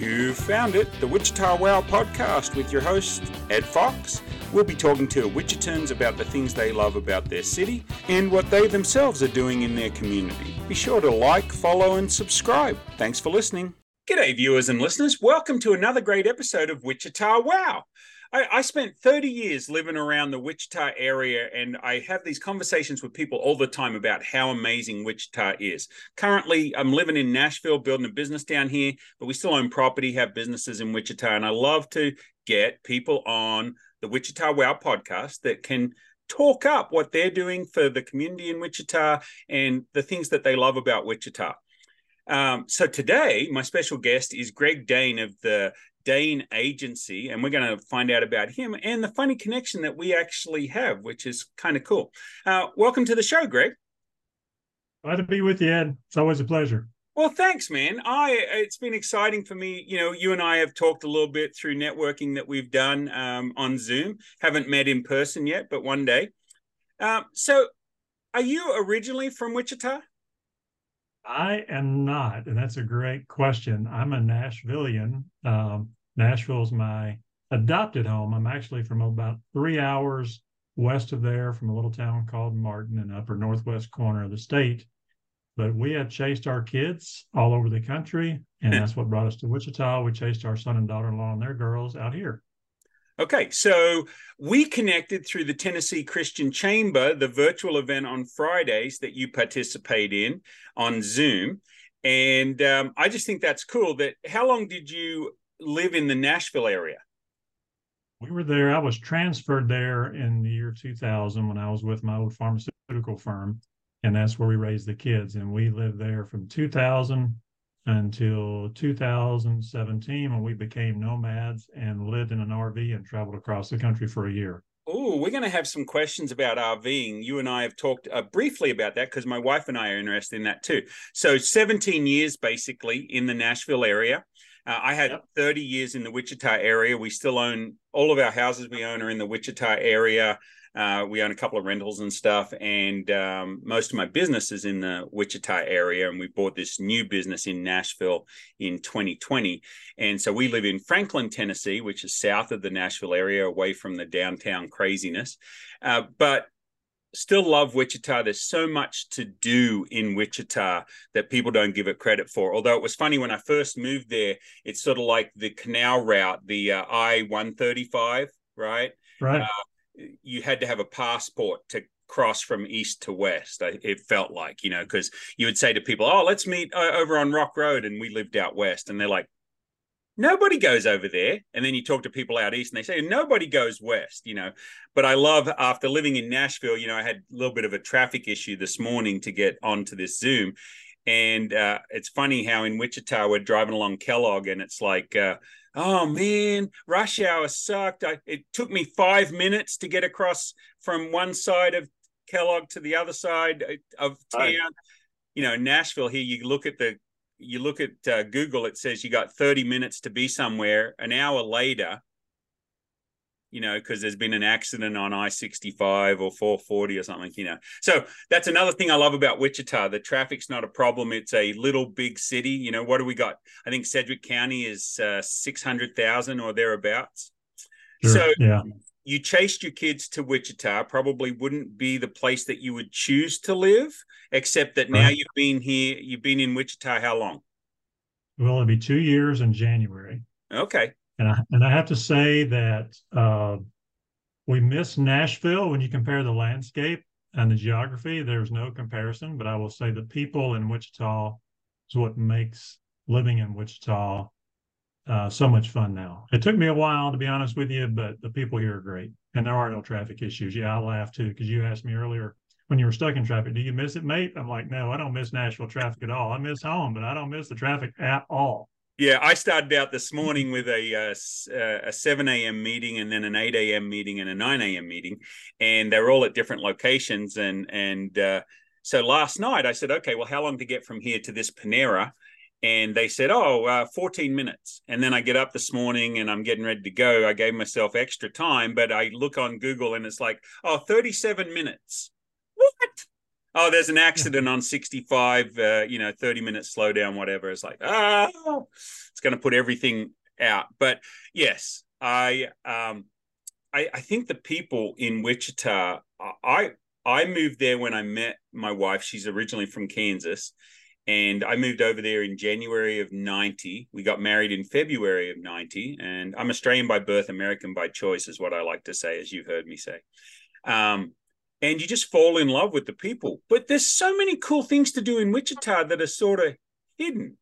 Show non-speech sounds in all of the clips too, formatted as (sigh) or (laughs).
You found it, the Wichita Wow podcast with your host, Ed Fox. We'll be talking to Wichitans about the things they love about their city and what they themselves are doing in their community. Be sure to like, follow, and subscribe. Thanks for listening. G'day, viewers and listeners. Welcome to another great episode of Wichita Wow. I, I, spent 30 years living around the Wichita area, and I have these conversations with people all the time about how amazing Wichita is. Currently, I'm living in Nashville, building a business down here, but we still own property, have businesses in Wichita, and I love to get people on the Wichita Wow podcast that can talk up what they're doing for the community in Wichita and the things that they love about Wichita. Um, so today, my special guest is Greg Dane of the Dane Agency, and we're going to find out about him and the funny connection that we actually have, which is kind of cool. Uh, welcome to the show, Greg. Glad to be with you, Ed. It's always a pleasure. Well, thanks, man. I it's been exciting for me. You know, you and I have talked a little bit through networking that we've done um, on Zoom. Haven't met in person yet, but one day. Um, so, are you originally from Wichita? I am not, and that's a great question. I'm a Nashvilleian. Um, Nashville is my adopted home. I'm actually from about three hours west of there, from a little town called Martin, in upper northwest corner of the state. But we have chased our kids all over the country, and that's what brought us to Wichita. We chased our son and daughter-in-law and their girls out here. Okay, so we connected through the Tennessee Christian Chamber, the virtual event on Fridays that you participate in on Zoom. And um, I just think that's cool. That how long did you live in the Nashville area? We were there. I was transferred there in the year 2000 when I was with my old pharmaceutical firm, and that's where we raised the kids. And we lived there from 2000 until 2017 when we became nomads and lived in an RV and traveled across the country for a year. Oh, we're going to have some questions about RVing. You and I have talked uh, briefly about that because my wife and I are interested in that too. So, 17 years basically in the Nashville area. Uh, I had yep. 30 years in the Wichita area. We still own all of our houses we own are in the Wichita area. Uh, we own a couple of rentals and stuff, and um, most of my business is in the Wichita area. And we bought this new business in Nashville in 2020. And so we live in Franklin, Tennessee, which is south of the Nashville area, away from the downtown craziness. Uh, but still love Wichita. There's so much to do in Wichita that people don't give it credit for. Although it was funny when I first moved there, it's sort of like the canal route, the uh, I 135, right? Right. Uh, you had to have a passport to cross from east to west. It felt like, you know, because you would say to people, "Oh, let's meet uh, over on Rock Road," and we lived out west, and they're like, "Nobody goes over there." And then you talk to people out east, and they say, "Nobody goes west," you know. But I love after living in Nashville, you know, I had a little bit of a traffic issue this morning to get onto this Zoom. And uh, it's funny how in Wichita we're driving along Kellogg, and it's like uh, oh man, rush hour sucked. I, it took me five minutes to get across from one side of Kellogg to the other side uh, of town. Right. You know, Nashville here, you look at the you look at uh, Google, it says you got 30 minutes to be somewhere. An hour later, you know, because there's been an accident on I 65 or 440 or something, you know. So that's another thing I love about Wichita. The traffic's not a problem. It's a little big city. You know, what do we got? I think Sedgwick County is uh, 600,000 or thereabouts. Sure. So yeah. You chased your kids to Wichita, probably wouldn't be the place that you would choose to live, except that now right. you've been here, you've been in Wichita how long? Well, it'll be two years in January. Okay. And I, and I have to say that uh, we miss Nashville when you compare the landscape and the geography. There's no comparison, but I will say the people in Wichita is what makes living in Wichita uh, so much fun now. It took me a while to be honest with you, but the people here are great, and there are no traffic issues. Yeah, I laugh too because you asked me earlier when you were stuck in traffic, do you miss it, mate? I'm like, no, I don't miss Nashville traffic at all. I miss home, but I don't miss the traffic at all. Yeah, I started out this morning with a uh, uh a seven a.m. meeting and then an eight a.m. meeting and a nine a.m. meeting, and they're all at different locations. And and uh, so last night I said, okay, well, how long to get from here to this Panera? And they said, oh, uh, 14 minutes. And then I get up this morning and I'm getting ready to go. I gave myself extra time, but I look on Google and it's like, oh, 37 minutes. What? oh, there's an accident on 65, uh, you know, 30 minutes slowdown, whatever. It's like, ah, it's going to put everything out. But yes, I, um, I, I think the people in Wichita, I, I moved there when I met my wife. She's originally from Kansas. And I moved over there in January of 90. We got married in February of 90. And I'm Australian by birth, American by choice, is what I like to say, as you've heard me say. Um, and you just fall in love with the people. But there's so many cool things to do in Wichita that are sort of hidden.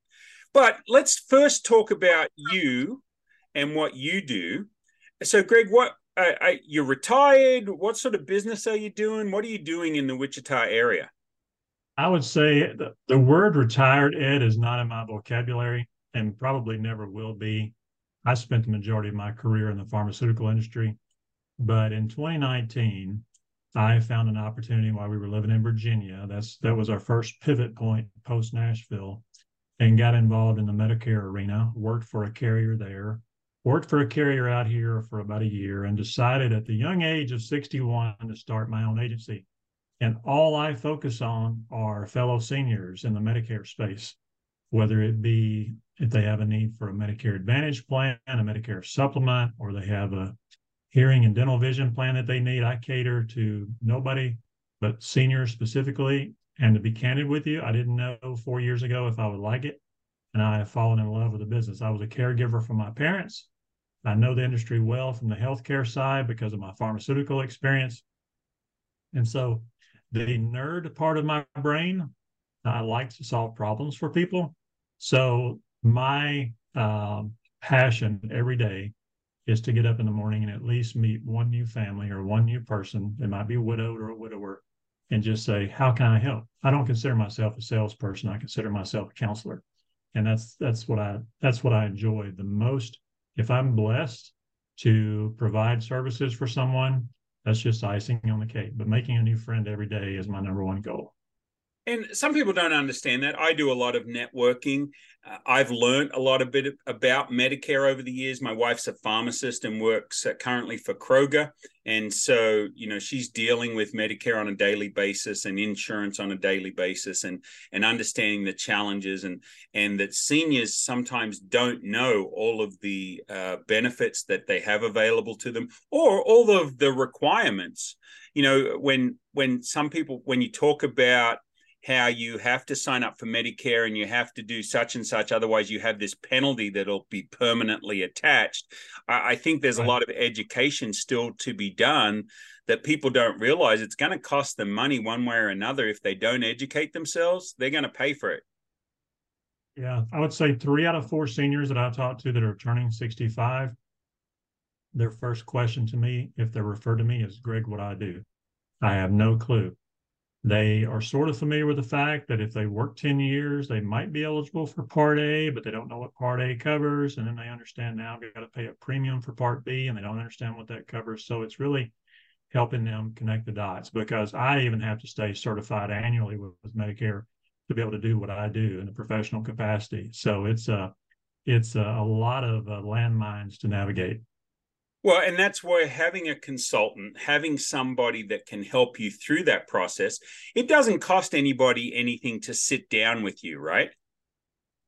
But let's first talk about you and what you do. So, Greg, what uh, you're retired? What sort of business are you doing? What are you doing in the Wichita area? I would say the, the word retired, Ed, is not in my vocabulary and probably never will be. I spent the majority of my career in the pharmaceutical industry. But in 2019, I found an opportunity while we were living in Virginia. That's that was our first pivot point post Nashville, and got involved in the Medicare arena. Worked for a carrier there. Worked for a carrier out here for about a year, and decided at the young age of 61 to start my own agency. And all I focus on are fellow seniors in the Medicare space, whether it be if they have a need for a Medicare Advantage plan, a Medicare supplement, or they have a hearing and dental vision plan that they need. I cater to nobody but seniors specifically. And to be candid with you, I didn't know four years ago if I would like it. And I have fallen in love with the business. I was a caregiver for my parents. I know the industry well from the healthcare side because of my pharmaceutical experience. And so the nerd part of my brain, I like to solve problems for people. So my uh, passion every day is to get up in the morning and at least meet one new family or one new person. It might be widowed or a widower, and just say, "How can I help?" I don't consider myself a salesperson. I consider myself a counselor, and that's that's what I that's what I enjoy the most. If I'm blessed to provide services for someone, that's just icing on the cake. But making a new friend every day is my number one goal. And some people don't understand that. I do a lot of networking. Uh, I've learned a lot of bit about Medicare over the years. My wife's a pharmacist and works uh, currently for Kroger, and so you know she's dealing with Medicare on a daily basis and insurance on a daily basis, and and understanding the challenges and and that seniors sometimes don't know all of the uh, benefits that they have available to them or all of the requirements. You know, when when some people when you talk about how you have to sign up for Medicare and you have to do such and such. Otherwise, you have this penalty that'll be permanently attached. I, I think there's a lot of education still to be done that people don't realize it's going to cost them money one way or another. If they don't educate themselves, they're going to pay for it. Yeah, I would say three out of four seniors that I talk to that are turning 65, their first question to me, if they're referred to me, is Greg, what I do. I have no clue. They are sort of familiar with the fact that if they work 10 years, they might be eligible for Part A, but they don't know what Part A covers. And then they understand now they've got to pay a premium for Part B and they don't understand what that covers. So it's really helping them connect the dots because I even have to stay certified annually with, with Medicare to be able to do what I do in a professional capacity. So it's a, it's a, a lot of uh, landmines to navigate. Well, and that's why having a consultant, having somebody that can help you through that process, it doesn't cost anybody anything to sit down with you, right?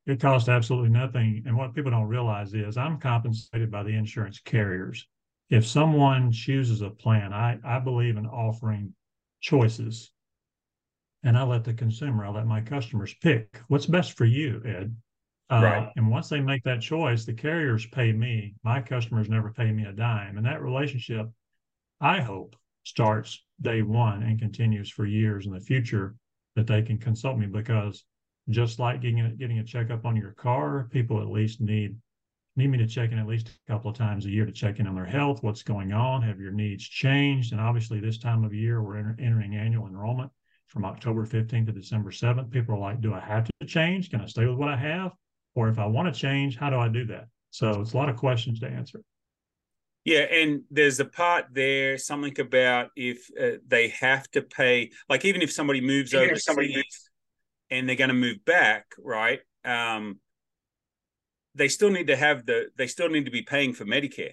It costs absolutely nothing. And what people don't realize is I'm compensated by the insurance carriers. If someone chooses a plan, I, I believe in offering choices. And I let the consumer, I let my customers pick what's best for you, Ed. Right. Um, and once they make that choice, the carriers pay me. My customers never pay me a dime. And that relationship, I hope, starts day one and continues for years in the future that they can consult me because just like getting a, getting a checkup on your car, people at least need need me to check in at least a couple of times a year to check in on their health, what's going on, have your needs changed, and obviously this time of year we're enter, entering annual enrollment from October 15th to December 7th. People are like, do I have to change? Can I stay with what I have? Or if I want to change, how do I do that? So it's a lot of questions to answer. Yeah, and there's a part there, something about if uh, they have to pay, like even if somebody moves over, somebody moves, and they're going to move back, right? Um, they still need to have the, they still need to be paying for Medicare.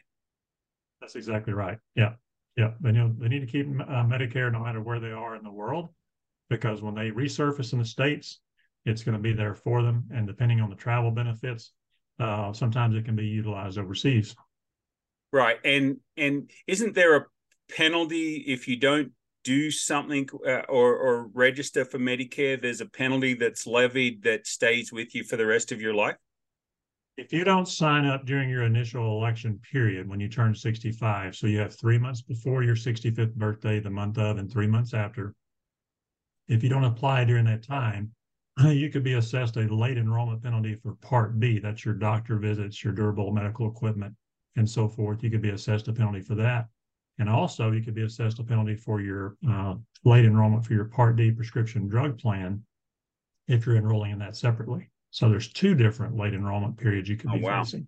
That's exactly right. Yeah, yeah. They know they need to keep uh, Medicare no matter where they are in the world. because when they resurface in the states, it's going to be there for them. And depending on the travel benefits, uh, sometimes it can be utilized overseas. Right, and and isn't there a penalty if you don't do something uh, or or register for Medicare? There's a penalty that's levied that stays with you for the rest of your life. If you don't sign up during your initial election period when you turn 65, so you have three months before your 65th birthday, the month of, and three months after, if you don't apply during that time, you could be assessed a late enrollment penalty for Part B. That's your doctor visits, your durable medical equipment, and so forth. You could be assessed a penalty for that. And also, you could be assessed a penalty for your uh, late enrollment for your Part D prescription drug plan if you're enrolling in that separately. So there's two different late enrollment periods you could be oh, wow. facing.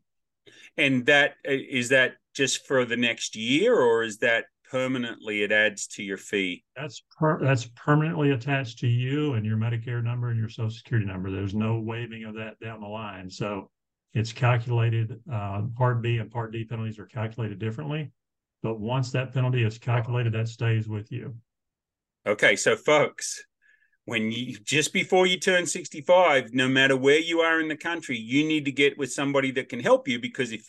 And that is that just for the next year, or is that permanently it adds to your fee? That's per, that's permanently attached to you and your Medicare number and your Social Security number. There's no waiving of that down the line. So it's calculated. Uh, Part B and Part D penalties are calculated differently, but once that penalty is calculated, that stays with you. Okay, so folks, when you just before you turn 65 no matter where you are in the country you need to get with somebody that can help you because if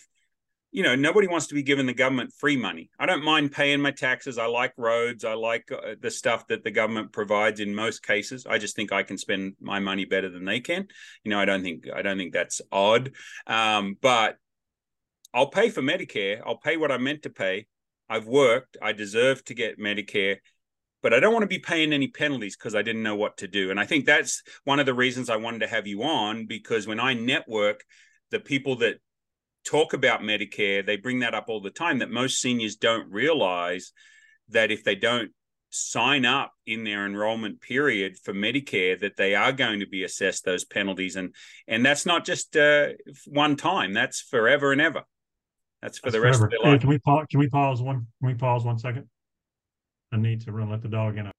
you know nobody wants to be giving the government free money. I don't mind paying my taxes. I like roads. I like uh, the stuff that the government provides in most cases. I just think i can spend my money better than they can. You know i don't think i don't think that's odd. Um, but i'll pay for medicare. I'll pay what i meant to pay. I've worked. I deserve to get medicare. But I don't want to be paying any penalties because I didn't know what to do. And I think that's one of the reasons I wanted to have you on because when I network, the people that talk about Medicare, they bring that up all the time that most seniors don't realize that if they don't sign up in their enrollment period for Medicare that they are going to be assessed those penalties and and that's not just uh, one time that's forever and ever that's for that's the rest forever. of their life. Hey, can we pause can we pause one can we pause one second I need to run, let the dog in.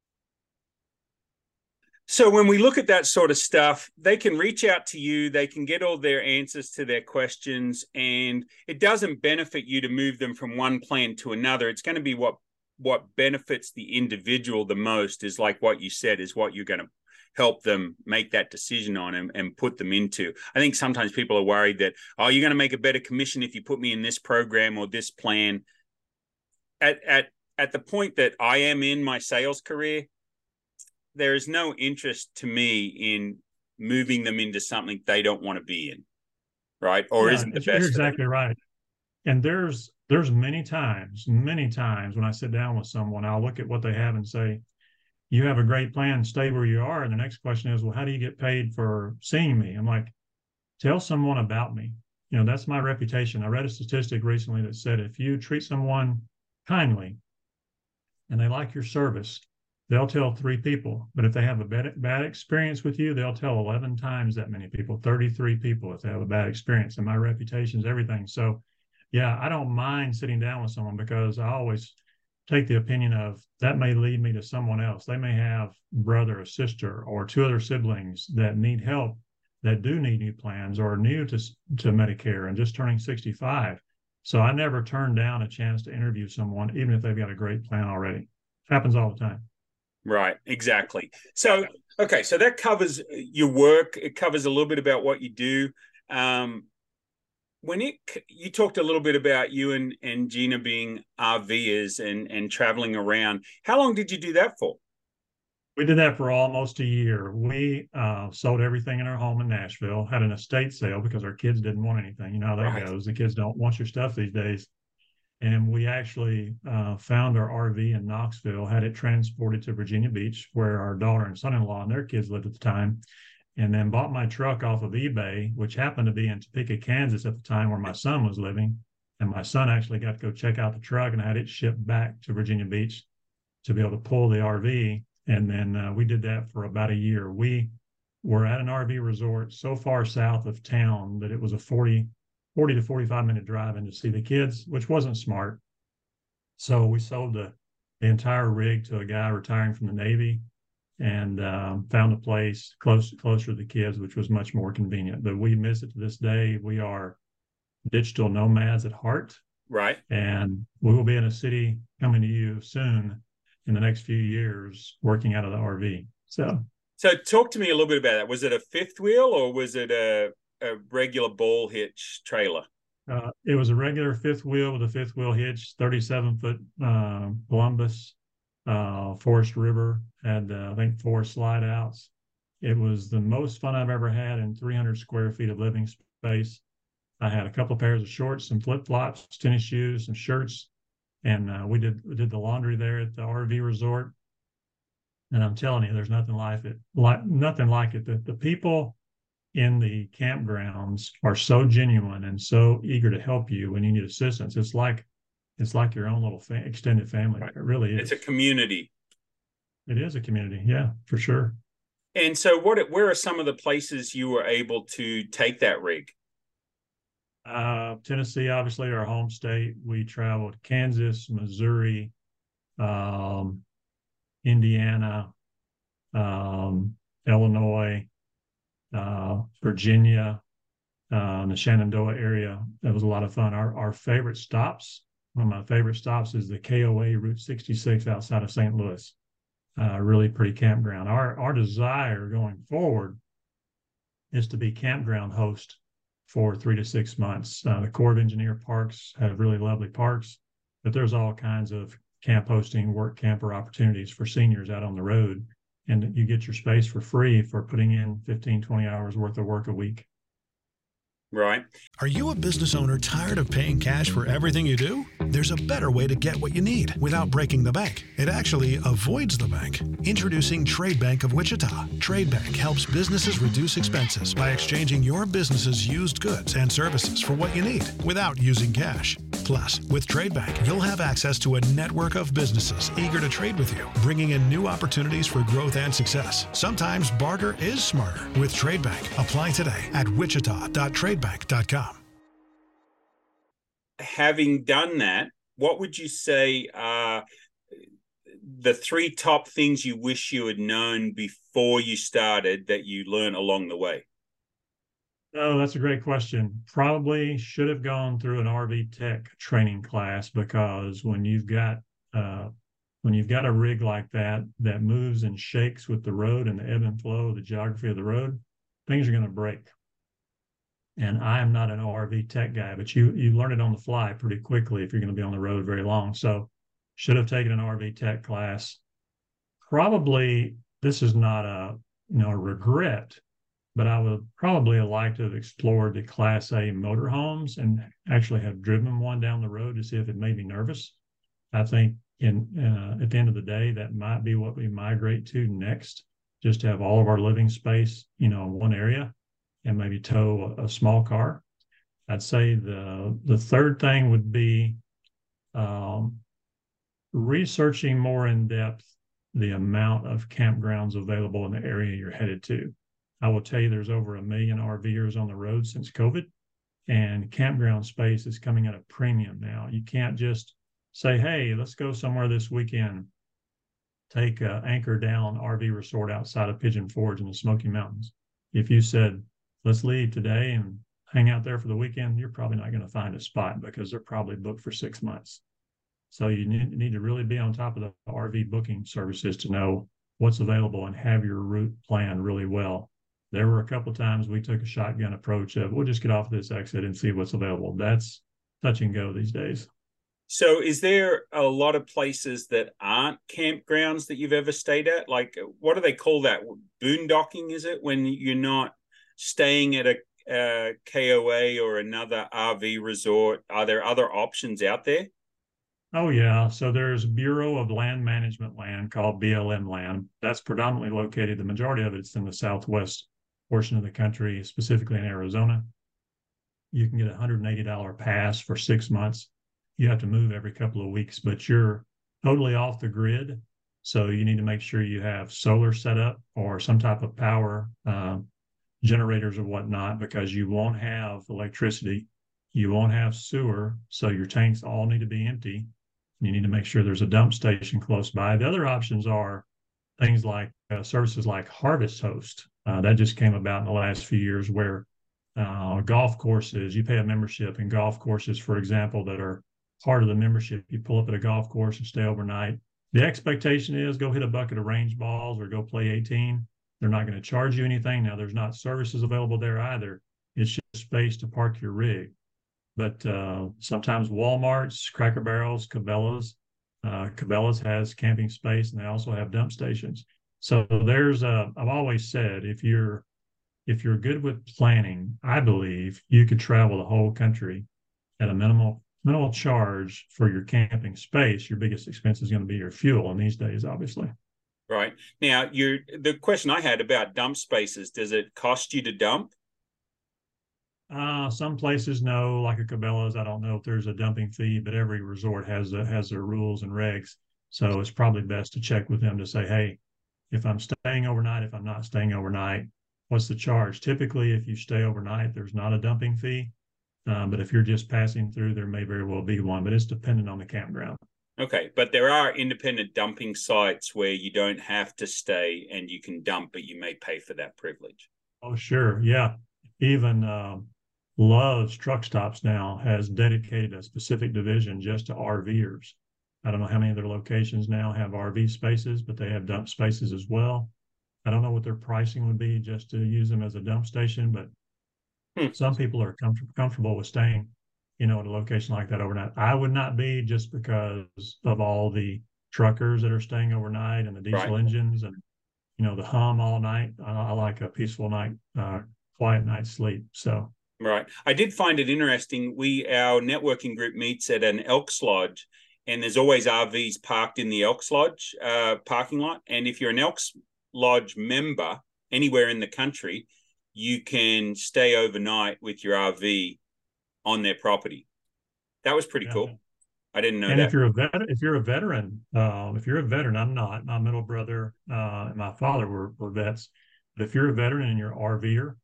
So when we look at that sort of stuff, they can reach out to you, they can get all their answers to their questions, and it doesn't benefit you to move them from one plan to another. It's going to be what what benefits the individual the most is like what you said is what you're going to help them make that decision on and, and put them into. I think sometimes people are worried that, oh, you're going to make a better commission if you put me in this program or this plan. At at at the point that I am in my sales career, there is no interest to me in moving them into something they don't want to be in, right? Or yeah, isn't the best. You're exactly right. And there's there's many times, many times when I sit down with someone, I'll look at what they have and say, "You have a great plan. Stay where you are." And the next question is, "Well, how do you get paid for seeing me?" I'm like, "Tell someone about me." You know, that's my reputation. I read a statistic recently that said if you treat someone kindly, and they like your service, they'll tell three people. But if they have a bad, bad experience with you, they'll tell 11 times that many people, 33 people if they have a bad experience. And my reputation is everything. So, yeah, I don't mind sitting down with someone because I always take the opinion of that may lead me to someone else. They may have brother or sister or two other siblings that need help that do need new plans or are new to, to Medicare and just turning 65 so I never turn down a chance to interview someone, even if they've got a great plan already. It Happens all the time. Right, exactly. So, okay, so that covers your work. It covers a little bit about what you do. Um, when it, you talked a little bit about you and, and Gina being RVers and and traveling around. How long did you do that for? We did that for almost a year. We uh, sold everything in our home in Nashville, had an estate sale because our kids didn't want anything. You know how that right. goes. The kids don't want your stuff these days. And we actually uh, found our RV in Knoxville, had it transported to Virginia Beach, where our daughter and son in law and their kids lived at the time, and then bought my truck off of eBay, which happened to be in Topeka, Kansas at the time where my son was living. And my son actually got to go check out the truck and I had it shipped back to Virginia Beach to be able to pull the RV and then uh, we did that for about a year. We were at an RV resort so far south of town that it was a 40, 40 to 45 minute drive in to see the kids, which wasn't smart. So we sold the, the entire rig to a guy retiring from the Navy and um, found a place close closer to the kids, which was much more convenient. But we miss it to this day. We are digital nomads at heart. Right. And we will be in a city coming to you soon in the next few years working out of the RV. So, so talk to me a little bit about that. Was it a fifth wheel or was it a, a regular ball hitch trailer? Uh, it was a regular fifth wheel with a fifth wheel hitch, 37 foot uh, Columbus, uh, Forest River, had uh, I think four slide outs. It was the most fun I've ever had in 300 square feet of living space. I had a couple of pairs of shorts, some flip flops, tennis shoes, some shirts, and uh, we did we did the laundry there at the RV resort. And I'm telling you, there's nothing like it, like nothing like it. The, the people in the campgrounds are so genuine and so eager to help you when you need assistance. It's like it's like your own little fa- extended family. Right. It really is. It's a community. It is a community, yeah, for sure. And so, what? Where are some of the places you were able to take that rig? Uh, Tennessee, obviously, our home state. We traveled Kansas, Missouri, um, Indiana, um, Illinois, uh, Virginia, uh, the Shenandoah area. That was a lot of fun. Our our favorite stops, one of my favorite stops, is the KOA Route 66 outside of St. Louis. Uh, really pretty campground. Our our desire going forward is to be campground host for three to six months. Uh, the Corps of Engineer parks have really lovely parks, but there's all kinds of camp hosting, work camper opportunities for seniors out on the road. And you get your space for free for putting in 15, 20 hours worth of work a week. Right. Are you a business owner tired of paying cash for everything you do? There's a better way to get what you need without breaking the bank. It actually avoids the bank. Introducing Trade Bank of Wichita. Trade Bank helps businesses reduce expenses by exchanging your business's used goods and services for what you need without using cash. Plus, with Trade Bank, you'll have access to a network of businesses eager to trade with you, bringing in new opportunities for growth and success. Sometimes barter is smarter. With Trade Bank, apply today at wichita.trade tradebank.com. Having done that, what would you say are the three top things you wish you had known before you started that you learned along the way? Oh, that's a great question. Probably should have gone through an RV tech training class because when you've got uh, when you've got a rig like that that moves and shakes with the road and the ebb and flow, of the geography of the road, things are going to break and I am not an ORV tech guy, but you you learn it on the fly pretty quickly if you're going to be on the road very long. So should have taken an RV tech class. Probably this is not a you know a regret, but I would probably liked to have explored the Class A motorhomes and actually have driven one down the road to see if it made me nervous. I think in uh, at the end of the day, that might be what we migrate to next, just to have all of our living space, you know, in one area and maybe tow a, a small car. I'd say the the third thing would be um, researching more in depth the amount of campgrounds available in the area you're headed to. I will tell you there's over a million RVers on the road since COVID, and campground space is coming at a premium now. You can't just say, hey, let's go somewhere this weekend. Take a anchor down RV resort outside of Pigeon Forge in the Smoky Mountains. If you said, let's leave today and hang out there for the weekend, you're probably not going to find a spot because they're probably booked for six months. So you need, to really be on top of the RV booking services to know what's available and have your route planned really well. There were a couple times we took a shotgun approach of we'll just get off this exit and see what's available. That's touch and go these days. So, is there a lot of places that aren't campgrounds that you've ever stayed at? Like, what do they call that? Boondocking, is it when you're not staying at a, a KOA or another RV resort? Are there other options out there? Oh yeah, so there's Bureau of Land Management land called BLM land. That's predominantly located. The majority of it's in the southwest portion of the country, specifically in Arizona. You can get a $180 pass for six months. You have to move every couple of weeks, but you're totally off the grid. So you need to make sure you have solar set up or some type of power um, generators or whatnot because you won't have electricity, you won't have sewer, so your tanks all need to be empty. You need to make sure there's a dump station close by. The other options are things like uh, services like Harvest Host. Uh, that just came about in the last few years where uh, golf courses, you pay a membership in golf courses, for example, that are part of the membership. You pull up at a golf course and stay overnight. the expectation is go hit a bucket of range balls or go play 18. They're not going to charge you anything. Now, there's not services available there either. It's just space to park your rig. But uh, sometimes Walmarts, Cracker Barrels, Cabela's, uh, Cabela's has camping space, and they also have dump stations. So there's a. I've always said if you're if you're good with planning, I believe you could travel the whole country at a minimal minimal charge for your camping space. Your biggest expense is going to be your fuel, in these days, obviously. Right now, you the question I had about dump spaces: Does it cost you to dump? Uh, some places no, like a Cabela's. I don't know if there's a dumping fee, but every resort has a, has their rules and regs. So it's probably best to check with them to say, hey, if I'm staying overnight, if I'm not staying overnight, what's the charge? Typically, if you stay overnight, there's not a dumping fee. Um, but if you're just passing through, there may very well be one, but it's dependent on the campground. Okay, but there are independent dumping sites where you don't have to stay and you can dump, but you may pay for that privilege. Oh, sure. Yeah. Even um, Love's Truck Stops now has dedicated a specific division just to RVers. I don't know how many of their locations now have RV spaces, but they have dump spaces as well. I don't know what their pricing would be just to use them as a dump station, but hmm. some people are com- comfortable with staying, you know, at a location like that overnight. I would not be just because of all the truckers that are staying overnight and the diesel right. engines and you know the hum all night. I, I like a peaceful night, uh, quiet night's sleep. So Right. I did find it interesting. We our networking group meets at an Elks Lodge, and there's always RVs parked in the Elks Lodge uh, parking lot. And if you're an Elks Lodge member anywhere in the country, you can stay overnight with your RV on their property. That was pretty yeah. cool. I didn't know and that. if you're a vet, if you're a veteran, uh, if you're a veteran, I'm not. My middle brother uh, and my father were, were vets. But if you're a veteran and you're RVer,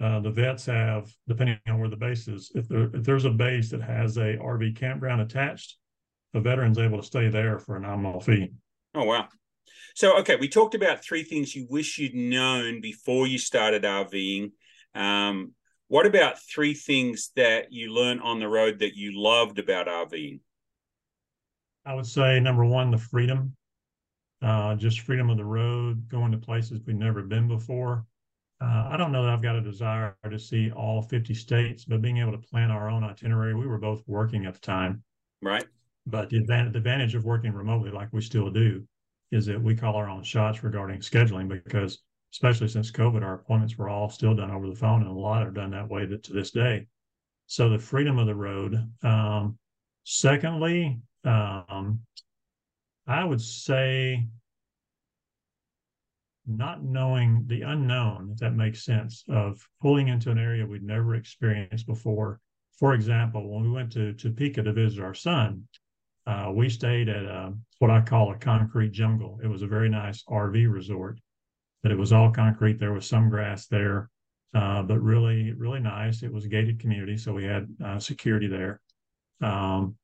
uh, the vets have, depending on where the base is, if, there, if there's a base that has a RV campground attached, the veteran's able to stay there for a nominal fee. Oh wow! So okay, we talked about three things you wish you'd known before you started RVing. Um, what about three things that you learned on the road that you loved about RVing? I would say number one, the freedom, uh, just freedom of the road, going to places we've never been before. Uh, I don't know that I've got a desire to see all 50 states, but being able to plan our own itinerary, we were both working at the time. Right. But the advantage, the advantage of working remotely, like we still do, is that we call our own shots regarding scheduling because, especially since COVID, our appointments were all still done over the phone, and a lot are done that way to, this day. So the freedom of the road. Um, secondly, um, I would say not knowing the unknown, if that makes sense, of pulling into an area we'd never experienced before. For example, when we went to Topeka to visit our son, uh, we stayed at a, what I call a concrete jungle. It was a very nice RV resort, but it was all concrete. There was some grass there, uh, but really, really nice. It was a gated community, so we had uh, security there. Um,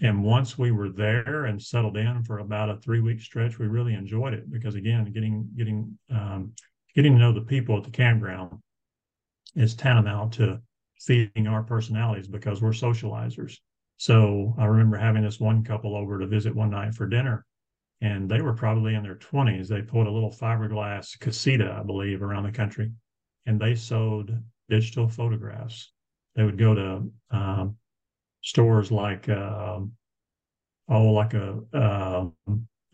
and once we were there and settled in for about a three week stretch, we really enjoyed it because again, getting getting um, getting to know the people at the campground is tantamount to feeding our personalities because we're socializers. So I remember having this one couple over to visit one night for dinner, and they were probably in their 20s. They pulled a little fiberglass casita, I believe, around the country, and they sold digital photographs. They would go to um, stores like uh, oh like a uh,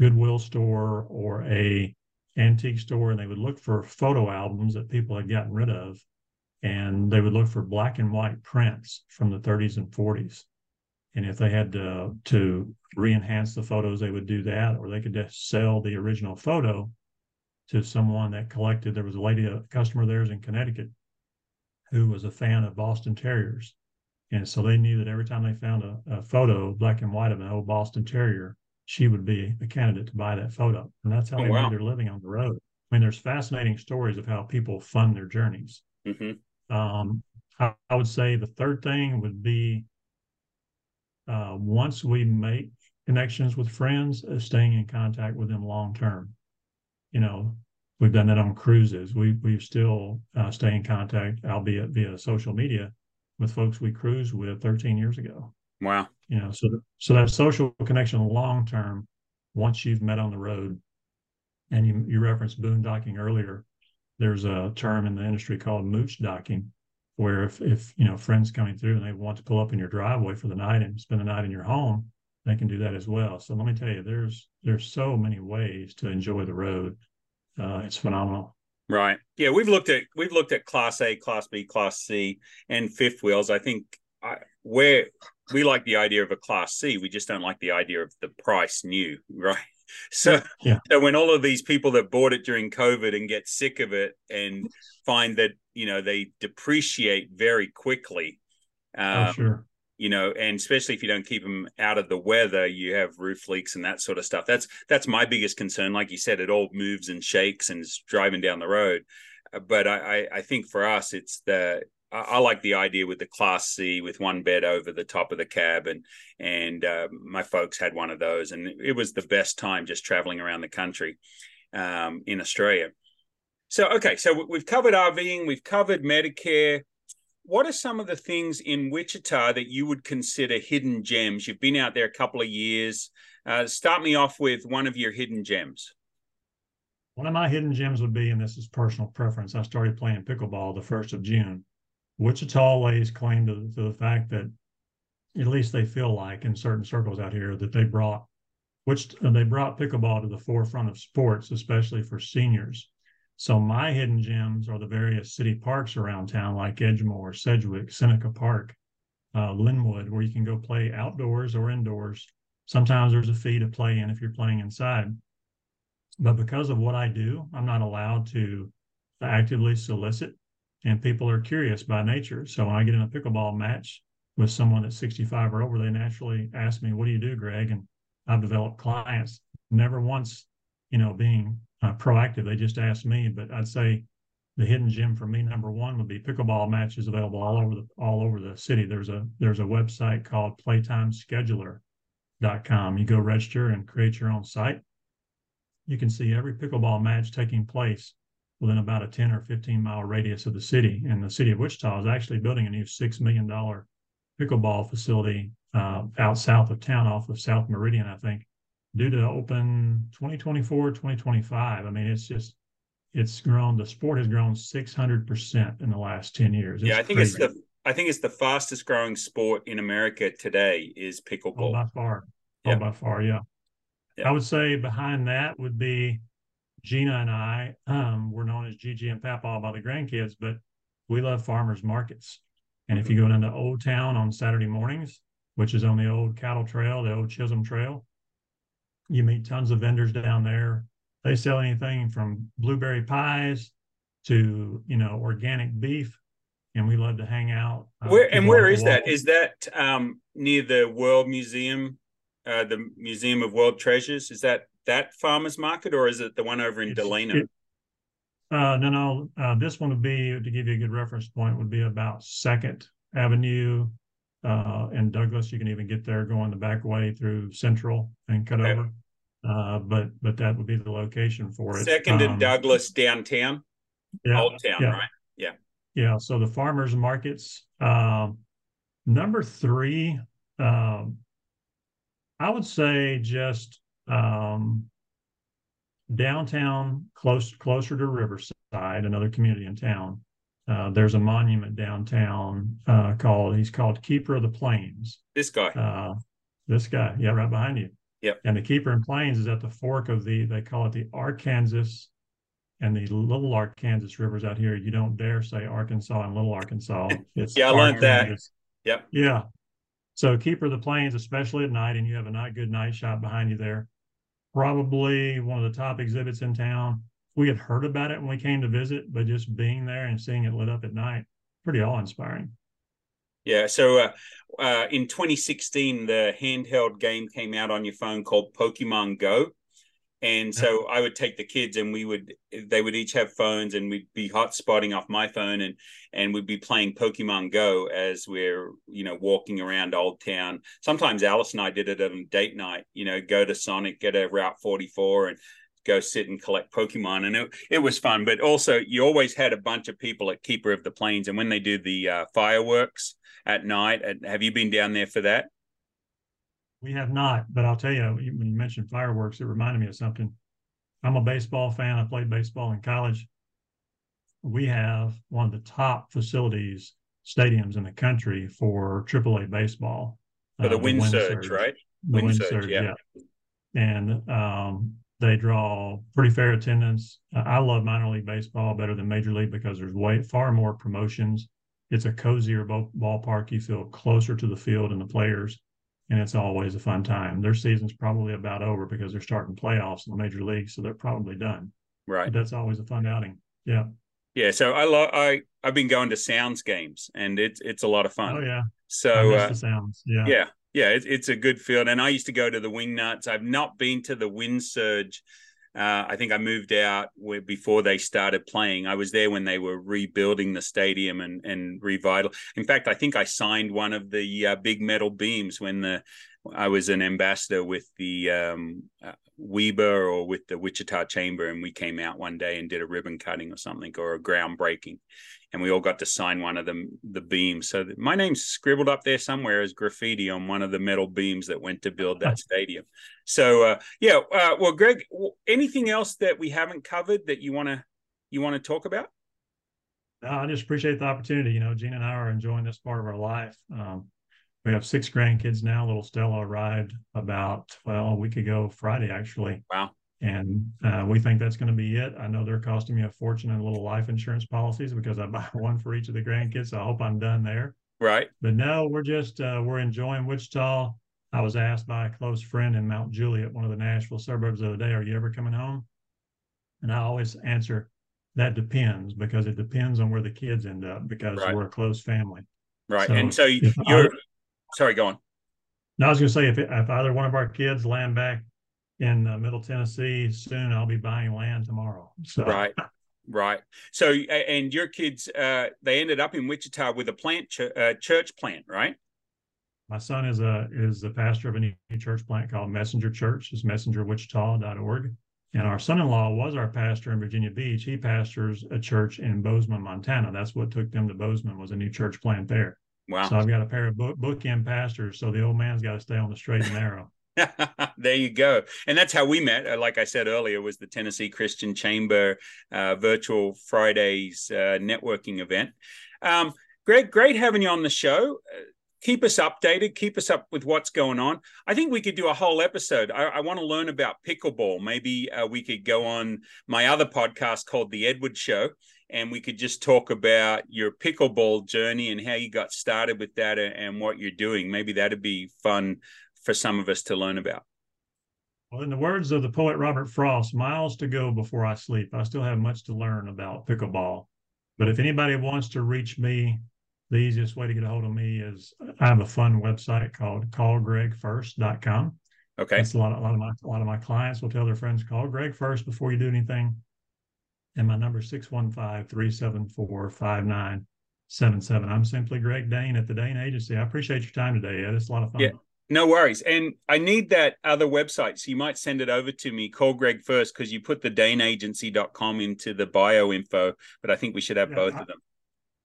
goodwill store or a antique store and they would look for photo albums that people had gotten rid of and they would look for black and white prints from the 30s and 40s and if they had to to re-enhance the photos they would do that or they could just sell the original photo to someone that collected there was a lady a customer of theirs in connecticut who was a fan of boston terriers and so they knew that every time they found a, a photo, black and white, of an old Boston Terrier, she would be a candidate to buy that photo. And that's how oh, they wow. made their living on the road. I mean, there's fascinating stories of how people fund their journeys. Mm-hmm. Um, I, I, would say the third thing would be uh, once we make connections with friends, uh, staying in contact with them long term. You know, we've done that on cruises. We we still uh, stay in contact, albeit via social media, with folks we cruised with 13 years ago. Wow. You know, so so that social connection long term once you've met on the road. And you, you referenced boondocking earlier. There's a term in the industry called mooch docking, where if, if you know friends coming through and they want to pull up in your driveway for the night and spend the night in your home, they can do that as well. So let me tell you, there's there's so many ways to enjoy the road. Uh, it's phenomenal. Right. Yeah, we've looked at we've looked at class A, class B, class C, and fifth wheels. I think I, where we like the idea of a class C, we just don't like the idea of the price new, (laughs) right? So, yeah. so when all of these people that bought it during COVID and get sick of it and find that you know they depreciate very quickly, oh, um, oh, sure. you know and especially if you don't keep them out of the weather you have roof leaks and that sort of stuff. That's that's my biggest concern. Like you said it all moves and shakes and is driving down the road. But i i think for us it's the I, like the idea with the Class C with one bed over the top of the cab, and and uh, my folks had one of those, and it was the best time just traveling around the country um, in Australia. So okay, so we've covered RVing, we've covered Medicare, what are some of the things in Wichita that you would consider hidden gems? You've been out there a couple of years. Uh, start me off with one of your hidden gems. One of my hidden gems would be, and this is personal preference, I started playing pickleball the 1st of June. Wichita lays claim to, to the fact that, at least they feel like in certain circles out here, that they brought which they brought pickleball to the forefront of sports, especially for seniors. So my hidden gems are the various city parks around town, like Edgemoor, Sedgwick, Seneca Park, uh, Linwood, where you can go play outdoors or indoors. Sometimes there's a fee to play in if you're playing inside. But because of what I do, I'm not allowed to actively solicit, and people are curious by nature. So when I get in a pickleball match with someone that's 65 or over, they naturally ask me, "What do you do, Greg?" And I've developed clients. Never once, you know, being uh, proactive. They just ask me, but I'd say the hidden gem for me number one would be pickleball matches available all over the all over the city. There's a there's a website called playtimescheduler.com. You go register and create your own site. You can see every pickleball match taking place within about a 10 or 15 mile radius of the city. And the city of Wichita is actually building a new $6 million pickleball facility uh, out south of town off of South Meridian, I think due to open 2024 2025 i mean it's just it's grown the sport has grown 600% in the last 10 years it's yeah i think crazy. it's the i think it's the fastest growing sport in america today is pickleball oh, by far oh, yeah. oh by far yeah. yeah i would say behind that would be gina and i um, we're known as gigi and Papaw by the grandkids but we love farmers markets and if you go into old town on saturday mornings which is on the old cattle trail the old chisholm trail you meet tons of vendors down there. They sell anything from blueberry pies to you know organic beef, and we love to hang out. Uh, where and where is that? Is that um, near the World Museum, uh, the Museum of World Treasures? Is that that farmers market, or is it the one over in it's, Delano? It, uh, no, no. Uh, this one would be to give you a good reference point. Would be about Second Avenue uh, in Douglas. You can even get there going the back way through Central and cut okay. over. Uh, but but that would be the location for it. Second um, and Douglas downtown, yeah, Old Town, yeah. right? Yeah, yeah. So the farmers markets. Um, number three, um, I would say just um, downtown, close closer to Riverside, another community in town. Uh, there's a monument downtown uh, called he's called Keeper of the Plains. This guy. Uh, this guy, yeah, right behind you. Yep. And the Keeper in Plains is at the fork of the they call it the Arkansas and the Little Arkansas rivers out here. You don't dare say Arkansas and Little Arkansas. (laughs) It's yeah, I learned that. Yep. Yeah. So Keeper of the Plains, especially at night, and you have a not good night shot behind you there. Probably one of the top exhibits in town we had heard about it when we came to visit, but just being there and seeing it lit up at night, pretty awe inspiring. Yeah. So uh, uh, in 2016, the handheld game came out on your phone called Pokemon Go. And so I would take the kids and we would they would each have phones and we'd be hot spotting off my phone and and we'd be playing Pokemon Go as we're, you know, walking around Old Town. Sometimes Alice and I did it on date night, you know, go to Sonic, get a Route 44 and go sit and collect Pokemon, and it, it was fun. But also, you always had a bunch of people at Keeper of the Plains, and when they do the uh, fireworks at night, have you been down there for that? We have not, but I'll tell you, when you mentioned fireworks, it reminded me of something. I'm a baseball fan. I played baseball in college. We have one of the top facilities, stadiums in the country for AAA baseball. For the, uh, wind, wind surge, surge, right? The wind, wind surge, surge yeah. yeah. And um, they draw pretty fair attendance. I love minor league baseball better than major league because there's way far more promotions. It's a cozier ballpark. You feel closer to the field and the players and it's always a fun time. Their season's probably about over because they're starting playoffs in the major leagues, so they're probably done. Right. But that's always a fun outing. Yeah. Yeah. So I love I I've been going to Sounds games, and it's it's a lot of fun. Oh yeah. So uh, the Sounds. Yeah. Yeah. Yeah. It's it's a good field, and I used to go to the Wingnuts. I've not been to the Wind Surge uh, I think I moved out before they started playing. I was there when they were rebuilding the stadium and and revital. In fact, I think I signed one of the uh, big metal beams when the I was an ambassador with the um, uh, Weber or with the Wichita Chamber, and we came out one day and did a ribbon cutting or something or a groundbreaking, and we all got to sign one of them the beams. So my name's scribbled up there somewhere as graffiti on one of the metal beams that went to build that (laughs) stadium. So uh, yeah, uh, well, Greg, anything else that we haven't covered that you want to you want to talk about? No, I just appreciate the opportunity. You know, Gina and I are enjoying this part of our life. Um, we have six grandkids now. Little Stella arrived about well a week ago Friday actually. Wow. And uh, we think that's going to be it. I know they're costing me a fortune in little life insurance policies because I (laughs) buy one for each of the grandkids. So I hope I'm done there. Right. But no, we're just uh, we're enjoying Wichita. I was asked by a close friend in Mount Juliet, one of the Nashville suburbs, the other day, "Are you ever coming home?" And I always answer, "That depends," because it depends on where the kids end up because right. we're a close family. Right. So and so you're sorry, go on. No, I was going to say if, if either one of our kids land back in uh, Middle Tennessee soon, I'll be buying land tomorrow. So. Right, right. So, and your kids, uh, they ended up in Wichita with a plant ch- uh, church plant, right? My son is a is the pastor of a new church plant called Messenger Church. It's messengerwichita.org. And our son-in-law was our pastor in Virginia Beach. He pastors a church in Bozeman, Montana. That's what took them to Bozeman was a new church plant there. Wow. So I've got a pair of book, bookend pastors. So the old man's got to stay on the straight and narrow. (laughs) there you go. And that's how we met. Uh, like I said earlier, was the Tennessee Christian Chamber uh, virtual Fridays uh, networking event. Um, Greg, great having you on the show. Uh, keep us updated. Keep us up with what's going on. I think we could do a whole episode. I, I want to learn about pickleball. Maybe uh, we could go on my other podcast called The Edward Show and we could just talk about your pickleball journey and how you got started with that and what you're doing. Maybe that'd be fun for some of us to learn about. Well, in the words of the poet Robert Frost, miles to go before I sleep. I still have much to learn about pickleball. But if anybody wants to reach me, the easiest way to get a hold of me is I have a fun website called callgregfirst.com. Okay. That's a lot, of, a lot of my a lot of my clients will tell their friends call Greg first before you do anything and my number is 615-374-5977. I'm simply Greg Dane at the Dane Agency. I appreciate your time today, Ed. It's a lot of fun. Yeah. No worries. And I need that other website. So you might send it over to me. Call Greg first because you put the daneagency.com into the bio info, but I think we should have yeah, both I, of them.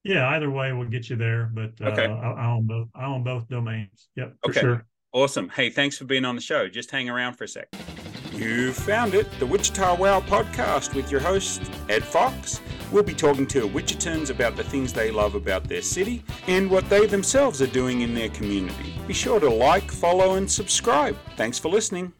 Yeah, either way we'll get you there. But uh, okay. I, I, own both I own both domains. Yep, for okay. sure. Awesome. Hey, thanks for being on the show. Just hang around for a sec. You found it, the Wichita Wow podcast with your host, Ed Fox. We'll be talking to Wichitans about the things they love about their city and what they themselves are doing in their community. Be sure to like, follow, and subscribe. Thanks for listening.